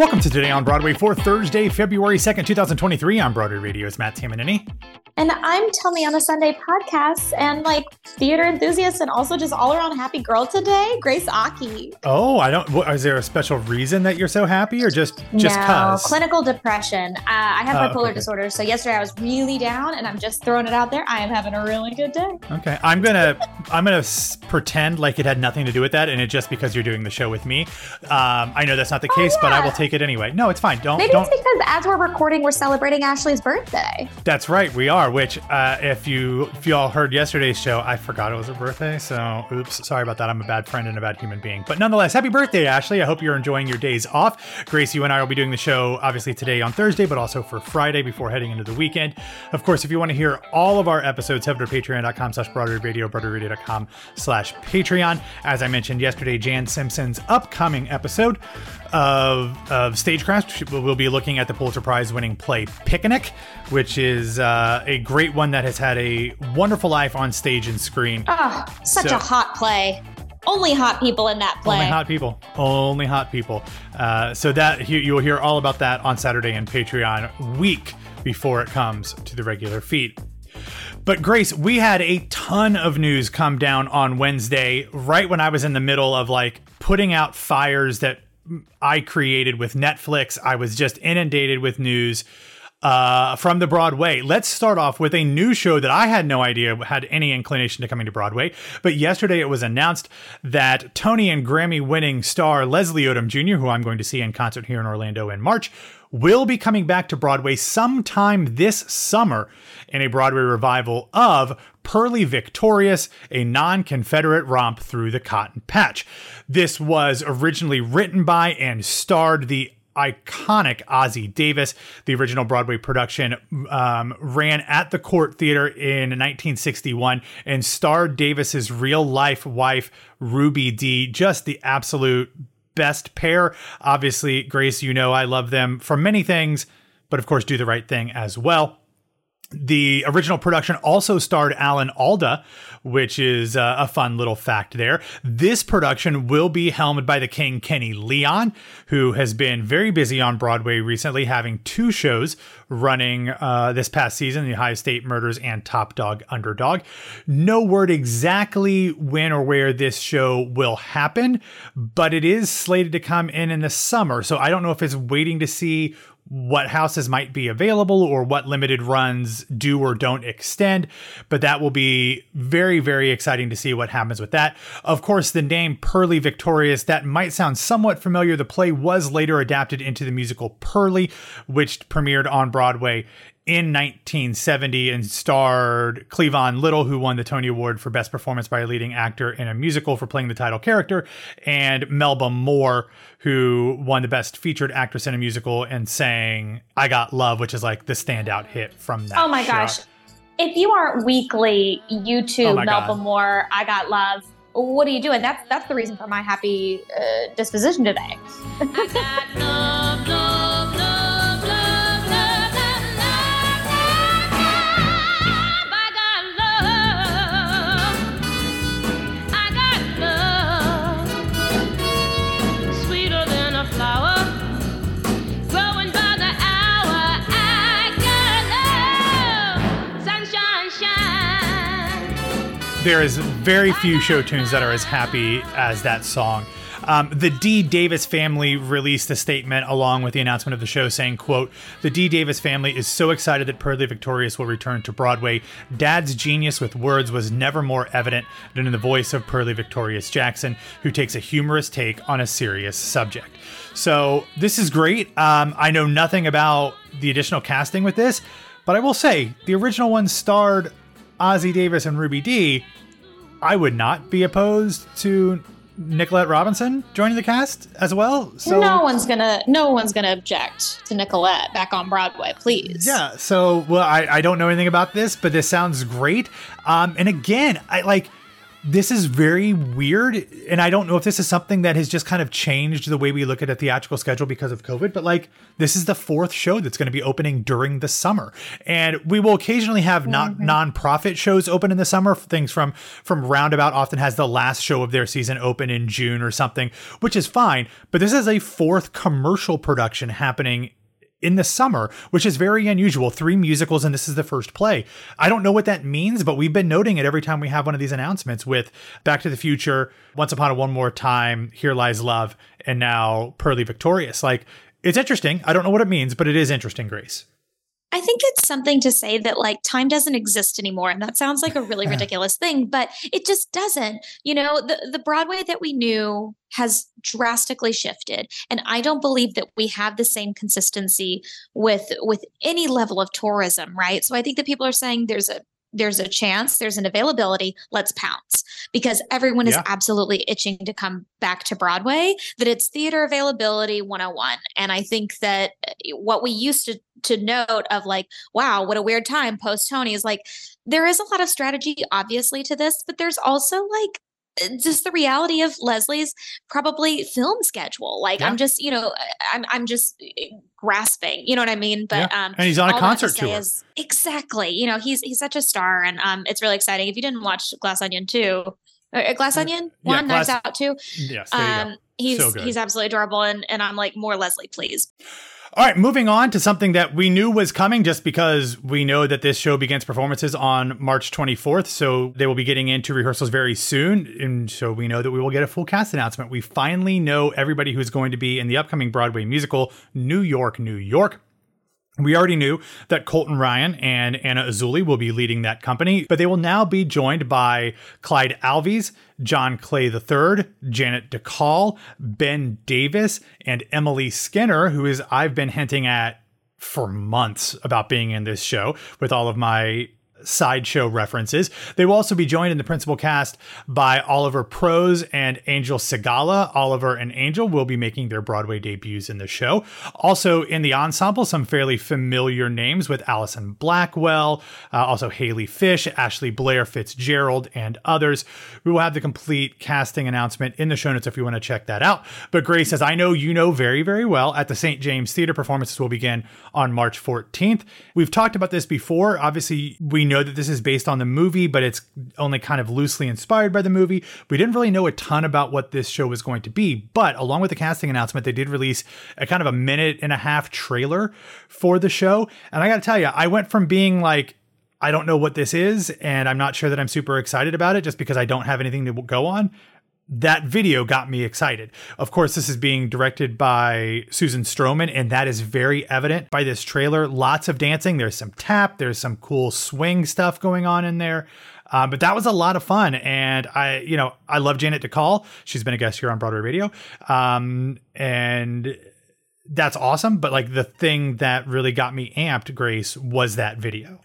Welcome to Today on Broadway for Thursday, February 2nd, 2023 on Broadway Radio. It's Matt Tamanini. And I'm Tell Me on a Sunday podcast and like theater enthusiast and also just all around happy girl today, Grace Aki. Oh, I don't. What, is there a special reason that you're so happy, or just just no, cause? clinical depression. Uh, I have Oh, bipolar okay. disorder, so yesterday I was really down, and I'm just throwing it out there. I am having a really good day. Okay, I'm gonna I'm gonna s- pretend like it had nothing to do with that, and it just because you're doing the show with me. Um, I know that's not the case, but I will take it anyway. No, it's fine. Don't Maybe don't. it's because as we're recording, we're celebrating Ashley's birthday. That's right, we are. Which, uh, if you if you all heard yesterday's show, I forgot it was her birthday. So, oops, sorry about that. I'm a bad friend and a bad human being. But nonetheless, happy birthday, Ashley. I hope you're enjoying your days off. Grace, you and I will be doing the show obviously today on Thursday, but also for Friday before heading into the weekend. Of course, if you want to hear all of our episodes, head over to patreon.com slash broadway radio, broadwayradio.com slash Patreon. As I mentioned yesterday, Jan Simpson's upcoming episode of, of Stagecraft, we'll be looking at the Pulitzer Prize winning play Picnic, which is uh, a great one that has had a wonderful life on stage and screen. Oh, such So- a hot play. Only hot people in that play. Only hot people. Only hot people. Uh, so that you, you will hear all about that on Saturday and Patreon week before it comes to the regular feed. But Grace, we had a ton of news come down on Wednesday, right when I was in the middle of like putting out fires that I created with Netflix. I was just inundated with news uh, from the Broadway. Let's start off with a new show that I had no idea had any inclination to coming to Broadway. But yesterday it was announced that Tony and Grammy winning star Leslie Odom Jr., who I'm going to see in concert here in Orlando in March, will be coming back to Broadway sometime this summer in a Broadway revival of Purlie Victorious, a non Confederate romp through the cotton patch. This was originally written by and starred the iconic Ossie Davis. The original Broadway production um, ran at the Cort Theater in 1961 and starred Davis's real life wife, Ruby Dee. Just the absolute best pair. Obviously, Grace, you know I love them for many things, but of course, do the right thing as well. The original production also starred Alan Alda, which is uh, a fun little fact there. This production will be helmed by the king Kenny Leon, who has been very busy on Broadway recently, having two shows running uh, this past season The Ohio State Murders and Top Dog Underdog. No word exactly when or where this show will happen, but it is slated to come in in the summer. So I don't know if it's waiting to see what houses might be available or what limited runs do or don't extend. But that will be very, very exciting to see what happens with that. Of course, the name Purlie Victorious, that might sound somewhat familiar. The play was later adapted into the musical Purlie, which premiered on Broadway in 1970 and starred Cleavon Little, who won the Tony Award for Best Performance by a Leading Actor in a Musical for playing the title character, and Melba Moore, who won the Best Featured Actress in a Musical and sang I Got Love, which is like the standout hit from that. Oh my show. gosh. If you aren't weekly YouTube Oh Melba God. Moore, I got love. What are you doing? That's that's the reason for my happy uh, disposition today. There is very few show tunes that are as happy as that song. Um, the Dee Davis family released a statement along with the announcement of the show saying, quote, The Dee Davis family is so excited that Purlie Victorious will return to Broadway. Dad's genius with words was never more evident than in the voice of Purlie Victorious Jackson, who takes a humorous take on a serious subject. So this is great. Um, I know nothing about the additional casting with this, but I will say the original one starred Ossie Davis and Ruby Dee. I would not be opposed to Nicolette Robinson joining the cast as well. So no one's gonna no one's gonna object to Nicolette back on Broadway, please. yeah, so well, I, I don't know anything about this, but this sounds great. Um, and again, I like this is very weird. And I don't know if this is something that has just kind of changed the way we look at a theatrical schedule because of COVID, but like this is the fourth show that's going to be opening during the summer. And we will occasionally have not mm-hmm. non-profit shows open in the summer. Things from from Roundabout often has the last show of their season open in June or something, which is fine. But this is a fourth commercial production happening in the summer, which is very unusual. Three musicals, and this is the first play. I don't know what that means, but we've been noting it every time we have one of these announcements with Back to the Future, Once Upon a One More Time, Here Lies Love, and now Purlie Victorious. Like, it's interesting. I don't know what it means, but it is interesting, Grace. I think it's something to say that like time doesn't exist anymore. And that sounds like a really ridiculous thing, but it just doesn't. You know, the, the Broadway that we knew has drastically shifted. And I don't believe that we have the same consistency with with any level of tourism, right? So I think that people are saying there's a there's a chance, there's an availability, let's pounce because everyone is yeah. absolutely itching to come back to Broadway, that it's theater availability 101. And I think that uh, what we used to to note of like, wow, what a weird time post Tony is like there is a lot of strategy obviously to this, but there's also like just the reality of Leslie's probably film schedule. Like yeah. I'm just, you know, I'm I'm just eh, grasping, you know what I mean? But yeah. um and he's on a concert to tour. Is, exactly. You know, he's he's such a star and um it's really exciting. If you didn't watch Glass Onion 2, uh, Glass Onion, yeah, one, Glass, Knives Out 2. Yes, um he's so he's absolutely adorable and and I'm like more Leslie, please. All right, moving on to something that we knew was coming just because we know that this show begins performances on March 24th. So they will be getting into rehearsals very soon. And so we know that we will get a full cast announcement. We finally know everybody who's going to be in the upcoming Broadway musical, New York, New York. We already knew that Colton Ryan and Anna Uzele will be leading that company, but they will now be joined by Clyde Alves, John Clay III, Janet Dacal, Ben Davis, and Emily Skinner, who is I've been hinting at for months about being in this show with all of my sideshow references. They will also be joined in the principal cast by Oliver Prose and Angel Sigala. Oliver and Angel will be making their Broadway debuts in the show. Also in the ensemble, some fairly familiar names with Allison Blackwell, uh, also Haley Fish, Ashley Blair Fitzgerald, and others. We will have the complete casting announcement in the show notes if you want to check that out. But Grace, says, I know you know very, very well, at the St. James Theater performances will begin on March 14th. We've talked about this before. Obviously, we know that this is based on the movie, but it's only kind of loosely inspired by the movie. We didn't really know a ton about what this show was going to be, but along with the casting announcement, they did release a kind of a minute and a half trailer for the show. And I got to tell you, I went from being like, I don't know what this is, and I'm not sure that I'm super excited about it just because I don't have anything to go on that video got me excited. Of course, this is being directed by Susan Stroman, and that is very evident by this trailer. Lots of dancing. There's some tap. There's some cool swing stuff going on in there. Uh, but that was a lot of fun, and I, you know, I love Janet Dacal. She's been a guest here on Broadway Radio, um, and that's awesome. But like the thing that really got me amped, Grace, was that video.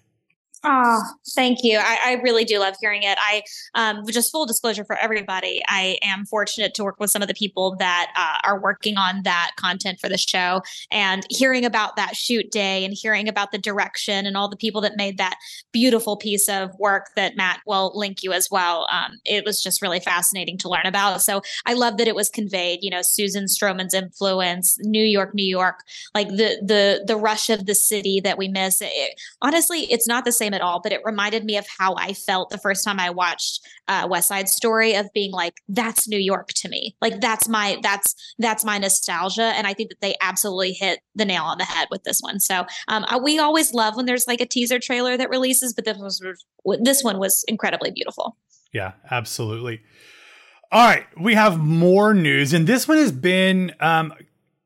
Oh, thank you. I, I, really do love hearing it. I um, just full disclosure for everybody. I am fortunate to work with some of the people that uh, are working on that content for the show, and hearing about that shoot day, and hearing about the direction, and all the people that made that beautiful piece of work that Matt will link you as well. Um, it was just really fascinating to learn about. So I love that it was conveyed. You know, Susan Stroman's influence, New York, New York, like the the the rush of the city that we miss. It, honestly, it's not the same at all, but it reminded me of how I felt the first time I watched uh, West Side Story of being like, that's New York to me. Like that's my that's that's my nostalgia, and I think that they absolutely hit the nail on the head with this one. So um, we always love when there's like a teaser trailer that releases, but this was this one was incredibly beautiful. Yeah, absolutely. All right, we have more news, and this one has been um,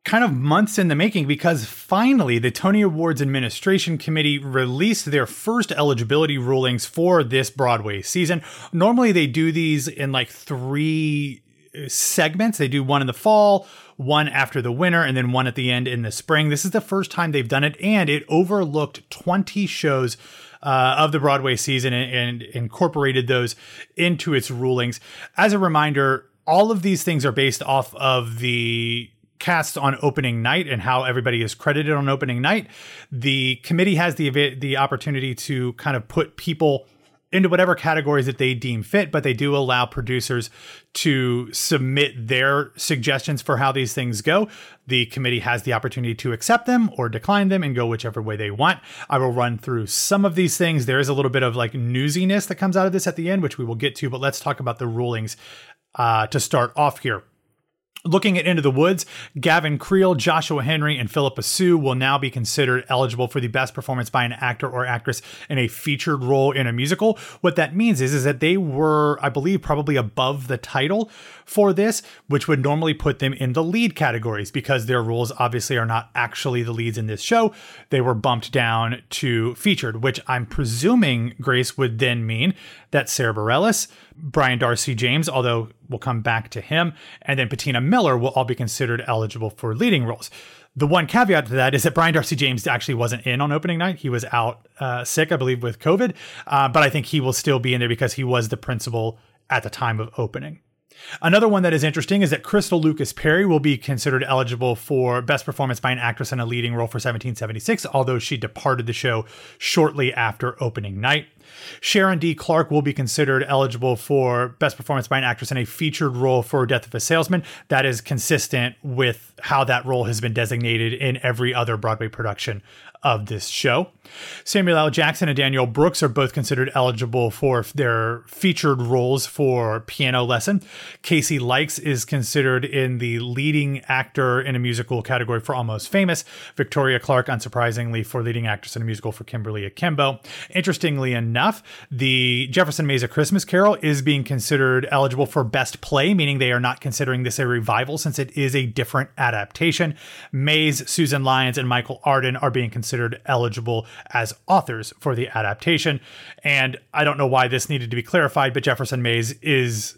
kind of months in the making because finally the Tony Awards Administration Committee released their first eligibility rulings for this Broadway season. Normally they do these in like three uh, segments. They do one in the fall, one after the winter, and then one at the end in the spring. This is the first time they've done it, and it overlooked 20 shows uh, of the Broadway season and, and incorporated those into its rulings. As a reminder, all of these things are based off of the cast on opening night and how everybody is credited on opening night. The committee has the the opportunity to kind of put people into whatever categories that they deem fit, but they do allow producers to submit their suggestions for how these things go. The committee has the opportunity to accept them or decline them and go whichever way they want. I will run through some of these things. There is a little bit of like newsiness that comes out of this at the end, which we will get to, but let's talk about the rulings uh, to start off here. Looking at Into the Woods, Gavin Creel, Joshua Henry, and Philippa Soo will now be considered eligible for the best performance by an actor or actress in a featured role in a musical. What that means is, is that they were, I believe, probably above the title for this, which would normally put them in the lead categories because their roles obviously are not actually the leads in this show. They were bumped down to featured, which I'm presuming, Grace, would then mean that Sara Bareilles, Brian Darcy James, although we'll come back to him, and then Patina Miller will all be considered eligible for leading roles. The one caveat to that is that Brian Darcy James actually wasn't in on opening night. He was out uh, sick, I believe, with COVID, uh, but I think he will still be in there because he was the principal at the time of opening. Another one that is interesting is that Crystal Lucas Perry will be considered eligible for Best Performance by an Actress in a Leading Role for 1776, although she departed the show shortly after opening night. Sharon D. Clarke will be considered eligible for Best Performance by an Actress in a Featured Role for Death of a Salesman. That is consistent with how that role has been designated in every other Broadway production of this show. Samuel L. Jackson and Danielle Brooks are both considered eligible for their featured roles for Piano Lesson. Casey Likes is considered in the leading actor in a musical category for Almost Famous. Victoria Clark, unsurprisingly, for leading actress in a musical for Kimberly Akimbo. Interestingly enough, the Jefferson Mays Christmas Carol is being considered eligible for Best Play, meaning they are not considering this a revival since it is a different adaptation. Mays, Susan Lyons, and Michael Arden are being considered eligible as authors for the adaptation. And I don't know why this needed to be clarified, but Jefferson Mays is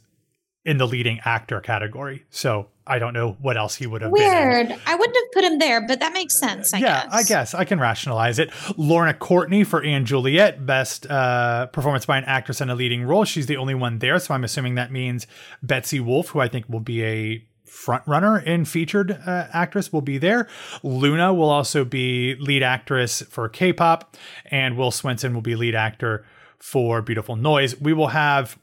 in the leading actor category. So I don't know what else he would have Weird. been. in. I wouldn't have put him there, but that makes sense. I yeah, guess. I guess I can rationalize it. Lorna Courtney for And Juliet, best uh, performance by an actress in a leading role. She's the only one there, so I'm assuming that means Betsy Wolfe, who I think will be a front runner in featured uh, actress will be there. Luna will also be lead actress for K-pop, and Will Swenson will be lead actor for Beautiful Noise. We will have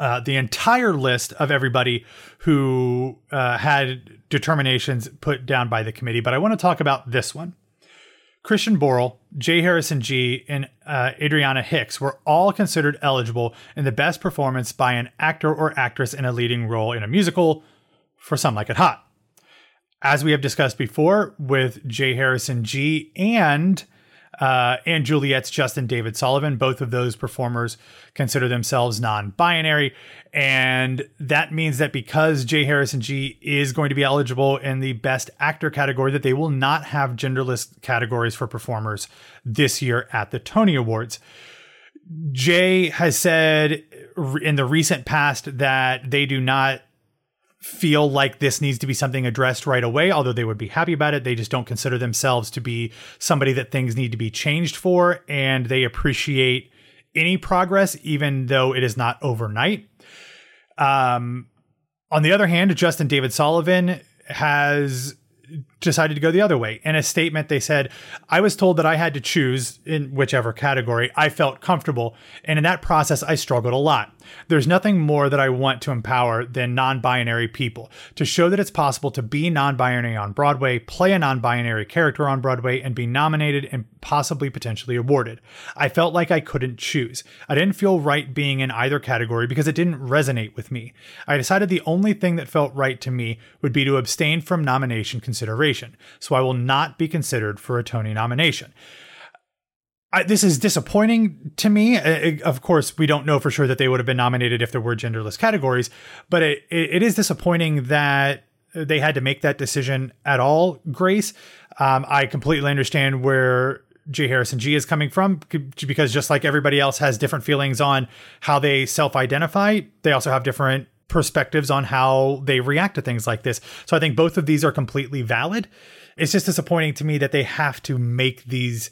uh, the entire list of everybody who uh, had determinations put down by the committee, but I want to talk about this one. Christian Borle, J. Harrison Ghee, and uh, Adrianna Hicks were all considered eligible in the best performance by an actor or actress in a leading role in a musical for Some Like It Hot. As we have discussed before with J. Harrison Ghee and uh, and Juliet's Justin David Sullivan. Both of those performers consider themselves non binary. And that means that because J. Harrison Ghee is going to be eligible in the Best Actor category, that they will not have genderless categories for performers this year at the Tony Awards. Jay has said in the recent past that they do not feel like this needs to be something addressed right away, although they would be happy about it. They just don't consider themselves to be somebody that things need to be changed for, and they appreciate any progress, even though it is not overnight. Um, on the other hand, Justin David Sullivan has decided to go the other way. In a statement, they said, I was told that I had to choose in whichever category I felt comfortable. And in that process, I struggled a lot. There's nothing more that I want to empower than non binary people to show that it's possible to be non binary on Broadway, play a non binary character on Broadway, and be nominated and possibly potentially awarded. I felt like I couldn't choose. I didn't feel right being in either category because it didn't resonate with me. I decided the only thing that felt right to me would be to abstain from nomination consideration, so I will not be considered for a Tony nomination. I, this is disappointing to me. Uh, of course, we don't know for sure that they would have been nominated if there were genderless categories, but it, it is disappointing that they had to make that decision at all, Grace. Um, I completely understand where J. Harrison Ghee is coming from because just like everybody else has different feelings on how they self identify, they also have different perspectives on how they react to things like this. So I think both of these are completely valid. It's just disappointing to me that they have to make these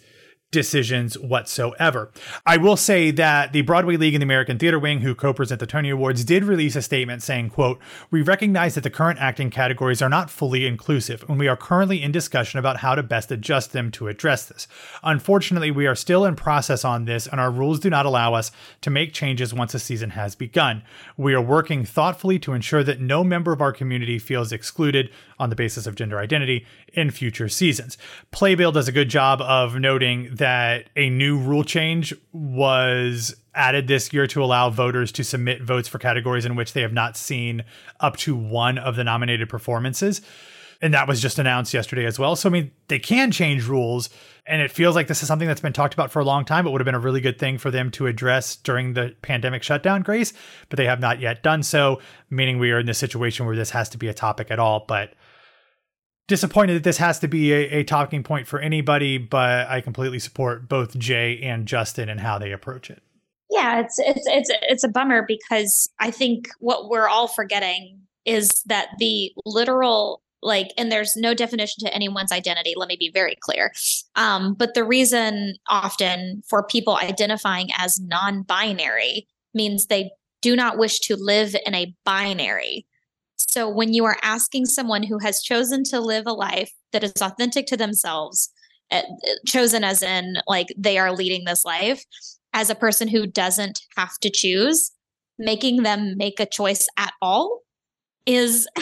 decisions whatsoever. I will say that the Broadway League and the American Theater Wing, who co-present the Tony Awards, did release a statement saying, quote, We recognize that the current acting categories are not fully inclusive, and we are currently in discussion about how to best adjust them to address this. Unfortunately, we are still in process on this, and our rules do not allow us to make changes once a season has begun. We are working thoughtfully to ensure that no member of our community feels excluded on the basis of gender identity in future seasons. Playbill does a good job of noting that a new rule change was added this year to allow voters to submit votes for categories in which they have not seen up to one of the nominated performances. And that was just announced yesterday as well. So, I mean, they can change rules. And it feels like this is something that's been talked about for a long time. It would have been a really good thing for them to address during the pandemic shutdown, Grace, but they have not yet done so, meaning we are in this situation where this has to be a topic at all. But disappointed that this has to be a, a, talking point for anybody, but I completely support both Jay and Justin and how they approach it. Yeah, it's it's it's it's a bummer because I think what we're all forgetting is that the literal like and there's no definition to anyone's identity let me be very clear um, but the reason often for people identifying as non-binary means they do not wish to live in a binary so when you are asking someone who has chosen to live a life that is authentic to themselves, uh, chosen as in like they are leading this life, as a person who doesn't have to choose, making them make a choice at all is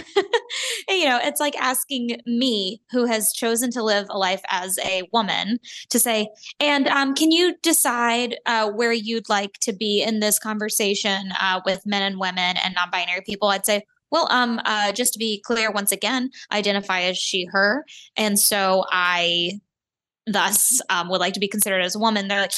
you know it's like asking me who has chosen to live a life as a woman to say and um, can you decide uh, where you'd like to be in this conversation uh, with men and women and non-binary people? I'd say well, um, uh, just to be clear, once again, identify as she, her. And so I thus um, would like to be considered as a woman. They're like,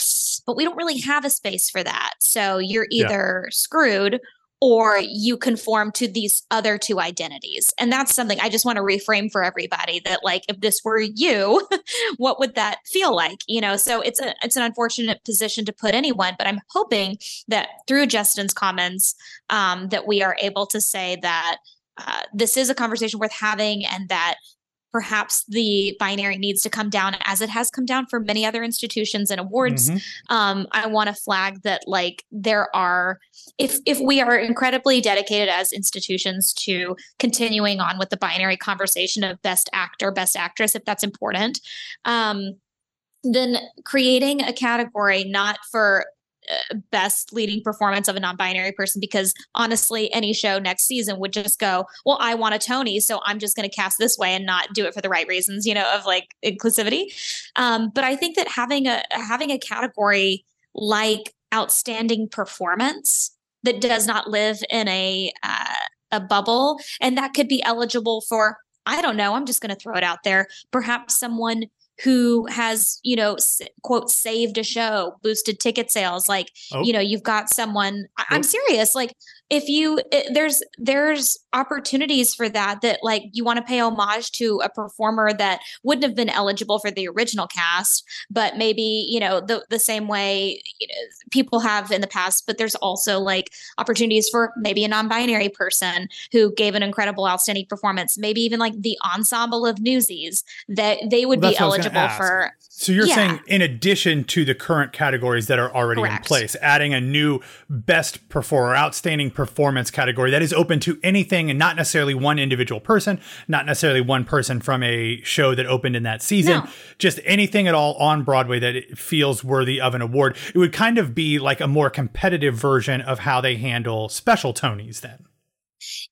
but we don't really have a space for that. So you're either yeah. screwed or you conform to these other two identities. And that's something I just want to reframe for everybody that like if this were you, what would that feel like? You know, so it's a it's an unfortunate position to put anyone, but I'm hoping that through Justin's comments um, that we are able to say that uh, this is a conversation worth having and that perhaps the binary needs to come down as it has come down for many other institutions and awards mm-hmm. um, i want to flag that like there are if if we are incredibly dedicated as institutions to continuing on with the binary conversation of best actor best actress if that's important um, then creating a category not for best leading performance of a non-binary person because honestly any show next season would just go well i want a tony so i'm just going to cast this way and not do it for the right reasons you know of like inclusivity um, but i think that having a having a category like outstanding performance that does not live in a uh, a bubble and that could be eligible for I don't know. I'm just going to throw it out there. Perhaps someone who has you know quote saved a show boosted ticket sales like oh. you know you've got someone i'm serious like if you it, there's there's opportunities for that that like you want to pay homage to a performer that wouldn't have been eligible for the original cast but maybe you know the the same way you know, people have in the past but there's also like opportunities for maybe a non-binary person who gave an incredible outstanding performance maybe even like the ensemble of newsies that they would well, be eligible for so you're yeah. saying in addition to the current categories that are already Correct. in place adding a new best performer outstanding performance category that is open to anything and not necessarily one individual person, not necessarily one person from a show that opened in that season, no. just anything at all on Broadway that feels worthy of an award. It would kind of be like a more competitive version of how they handle special Tonys then.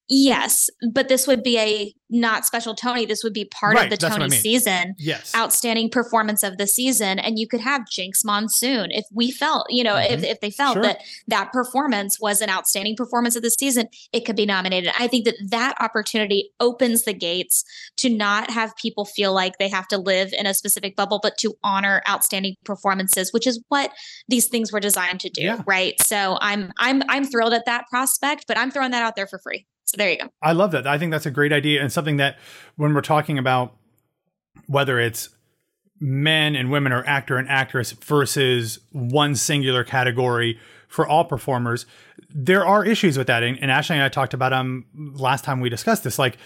Yes, but this would be a not special Tony. This would be part right, of the Tony I mean. season. Yes. Outstanding performance of the season. And you could have Jinkx Monsoon if we felt, you know, mm-hmm. if, if they felt sure. that that performance was an outstanding performance of the season, it could be nominated. I think that that opportunity opens the gates to not have people feel like they have to live in a specific bubble, but to honor outstanding performances, which is what these things were designed to do. Yeah. Right. So I'm, I'm, I'm thrilled at that prospect, but I'm throwing that out there for free. So there you go. I love that. I think that's a great idea and something that when we're talking about whether it's men and women or actor and actress versus one singular category for all performers, there are issues with that. And, and Ashley and I talked about them last time we discussed this. Like,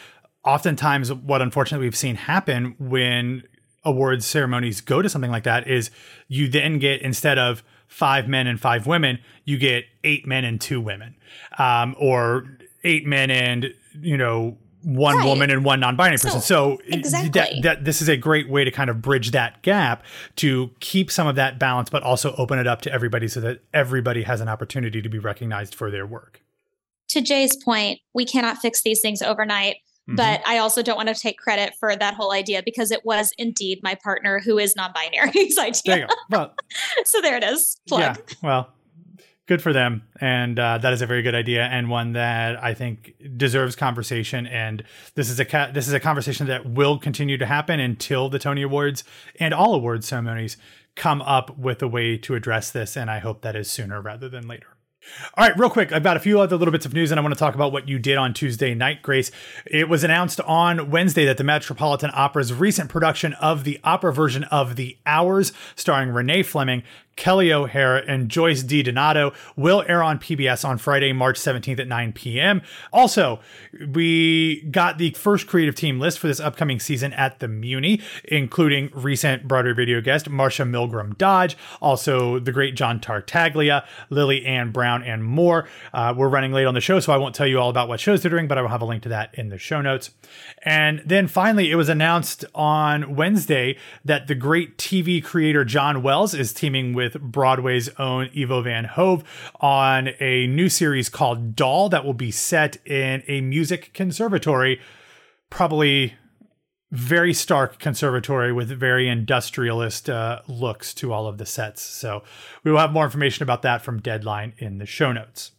oftentimes, what unfortunately we've seen happen when awards ceremonies go to something like that is you then get instead of five men and five women, you get eight men and two women, um, or eight men and you know one Right. woman and one non-binary So, person. So exactly. that, that this is a great way to kind of bridge that gap to keep some of that balance, but also open it up to everybody so that everybody has an opportunity to be recognized for their work. To Jay's point, we cannot fix these things overnight. Mhm. But I also don't want to take credit for that whole idea because it was indeed my partner who is non-binary's there idea. you go. Well, so there it is. Plug. Yeah, well, good for them, and uh, that is a very good idea and one that I think deserves conversation. And this is a ca- this is a conversation that will continue to happen until the Tony Awards and all awards ceremonies come up with a way to address this. And I hope that is sooner rather than later. All right, real quick, I've got a few other little bits of news, and I want to talk about what you did on Tuesday night, Grace. It was announced on Wednesday that the Metropolitan Opera's recent production of the opera version of The Hours, starring Renee Fleming, Kelly O'Hara, and Joyce DiDonato, will air on PBS on Friday, March 17th at 9 p.m. Also, we got the first creative team list for this upcoming season at the Muny, including recent Broadway video guest Marcia Milgrom Dodge, also the great John Tartaglia, Lily Ann Brown, and more. Uh, we're running late on the show, so I won't tell you all about what shows they're doing, but I will have a link to that in the show notes. And then finally, it was announced on Wednesday that the great TV creator John Wells is teaming with Broadway's own Ivo Van Hove on a new series called Doll that will be set in a music conservatory, probably very stark conservatory with very industrialist uh, looks to all of the sets. So we will have more information about that from Deadline in the show notes.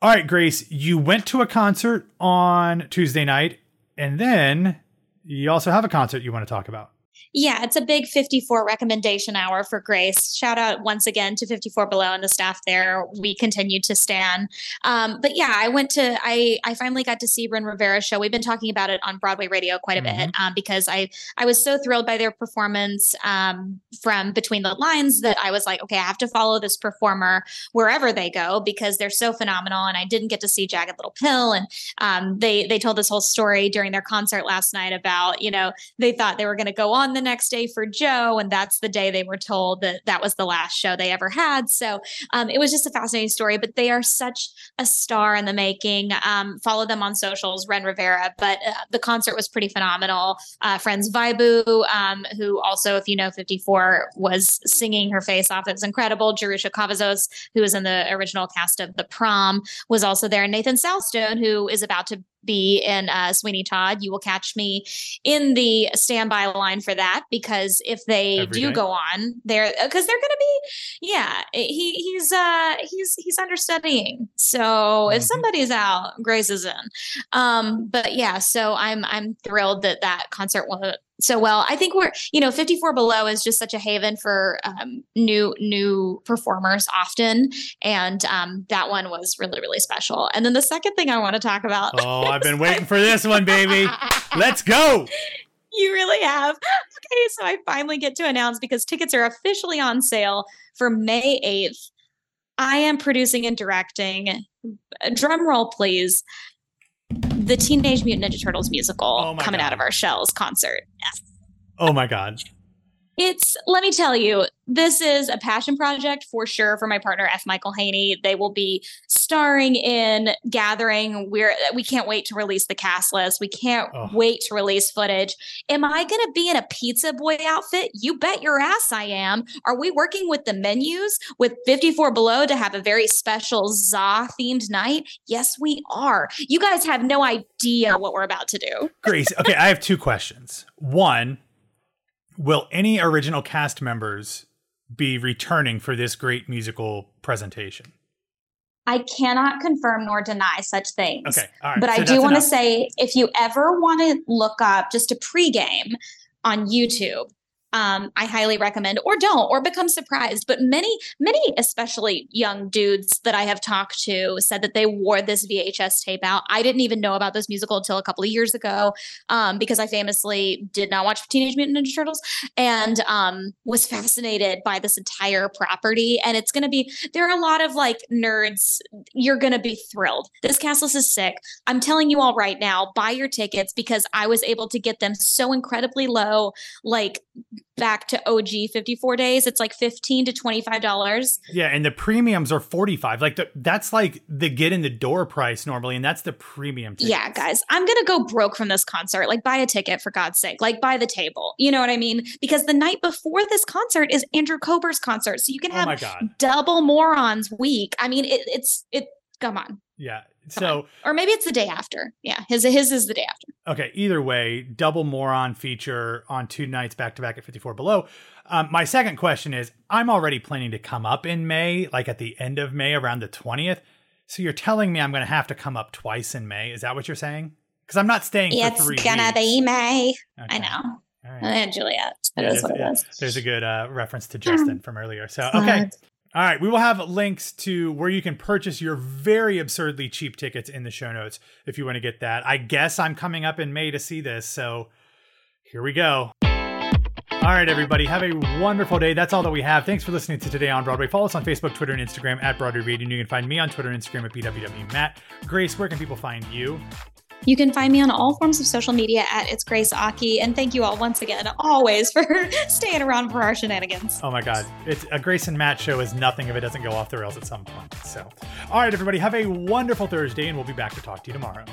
All right, Grace, you went to a concert on Tuesday night, and then you also have a concert you want to talk about. Yeah, it's a big 54 recommendation hour for Grace. Shout out once again to 54 Below and the staff there. We continue to stand. Um, but yeah, I went to I I finally got to see Ren Rivera's show. We've been talking about it on Broadway Radio quite a bit um, because I I was so thrilled by their performance um, from Between the Lines that I was like, okay, I have to follow this performer wherever they go because they're so phenomenal. And I didn't get to see Jagged Little Pill, and um, they they told this whole story during their concert last night about you know they thought they were going to go on the next day for Joe, and that's the day they were told that that was the last show they ever had. So um, it was just a fascinating story. But they are such a star in the making. Um, follow them on socials, Ren Rivera. But uh, the concert was pretty phenomenal. Uh, friends Vibu, um, who also, if you know 54, was singing her face off. It was incredible. Jerusha Cavazos, who was in the original cast of The Prom, was also there. And Nathan Salstone, who is about to be in uh, Sweeney Todd. You will catch me in the standby line for that because if they Every do day? go on, they're because they're going to be, yeah, he he's uh he's he's understudying. So if Mhm. somebody's out, Grace is in. Um, but yeah, so I'm I'm thrilled that that concert went so well. I think we're you know 54 Below is just such a haven for um, new new performers often, and um, that one was really really special. And then the second thing I want to talk about. Oh, I've been waiting for this one, baby. Let's go. You really have. Okay, so I finally get to announce because tickets are officially on sale for May 8th. I am producing and directing, drum roll please, the Teenage Mutant Ninja Turtles musical Oh coming God. out of our shells concert. Oh my God. It's, let me tell you, this is a passion project for sure for my partner F. Michael Haynie. They will be starring in Gathering. We're we can't wait to release the cast list. We can't Oh. wait to release footage. Am I going to be in a pizza boy outfit? You bet your ass I am. Are we working with the menus with 54 Below to have a very special ZA themed night? Yes, we are. You guys have no idea what we're about to do. Grace, okay, I have two questions. One, will any original cast members be returning for this great musical presentation? I cannot confirm nor deny such things. Okay, all right. But so I do want to say if you ever want to look up just a pregame on YouTube, um, I highly recommend, or don't, or become surprised. But many, many, especially young dudes that I have talked to, said that they wore this VHS tape out. I didn't even know about this musical until a couple of years ago, um, because I famously did not watch Teenage Mutant Ninja Turtles and um, was fascinated by this entire property. And it's going to be there are a lot of like nerds. You're going to be thrilled. This cast list is sick. I'm telling you all right now, buy your tickets because I was able to get them so incredibly low, like back to OG 54 days, it's like 15 to $25. Yeah, and the premiums are 45. Like the, that's like the get in the door price normally and that's the premium tickets. Yeah, guys, I'm going to go broke from this concert. Like buy a ticket for God's sake. Like buy the table. You know what I mean? Because the night before this concert is Andrew Kober's concert. So you can Oh have god. double morons week. I mean, it, it's it come on. Yeah. So, Or maybe it's the day after. Yeah, his his is the day after. okay, either way, double moron feature on two nights back to back at 54 below. Um, my second question is I'm already planning to come up in May, like at the end of May, around the 20th. So you're telling me I'm going to have to come up twice in May. Is that what you're saying? Because I'm not staying for It's three gonna weeks. be May. I know. All right. And Juliet. That Yeah, is what it yeah. There's a good uh, reference to Justin from earlier. So, okay. All right. We will have links to where you can purchase your very absurdly cheap tickets in the show notes if you want to get that. I guess I'm coming up in May to see this. So, here we go. All right, everybody. Have a wonderful day. That's all that we have. Thanks for listening to Today on Broadway. Follow us on Facebook, Twitter, and Instagram at Broadway Radio. You can find me on Twitter and Instagram at BWW Matt. Grace, where can people find you? You can find me on all forms of social media at It's Grace Aki. And thank you all once again, always, for staying around for our shenanigans. Oh my God. It's a Grace and Matt show is nothing if it doesn't go off the rails at some point. So, all right, everybody, have a wonderful Thursday, and we'll be back to talk to you tomorrow.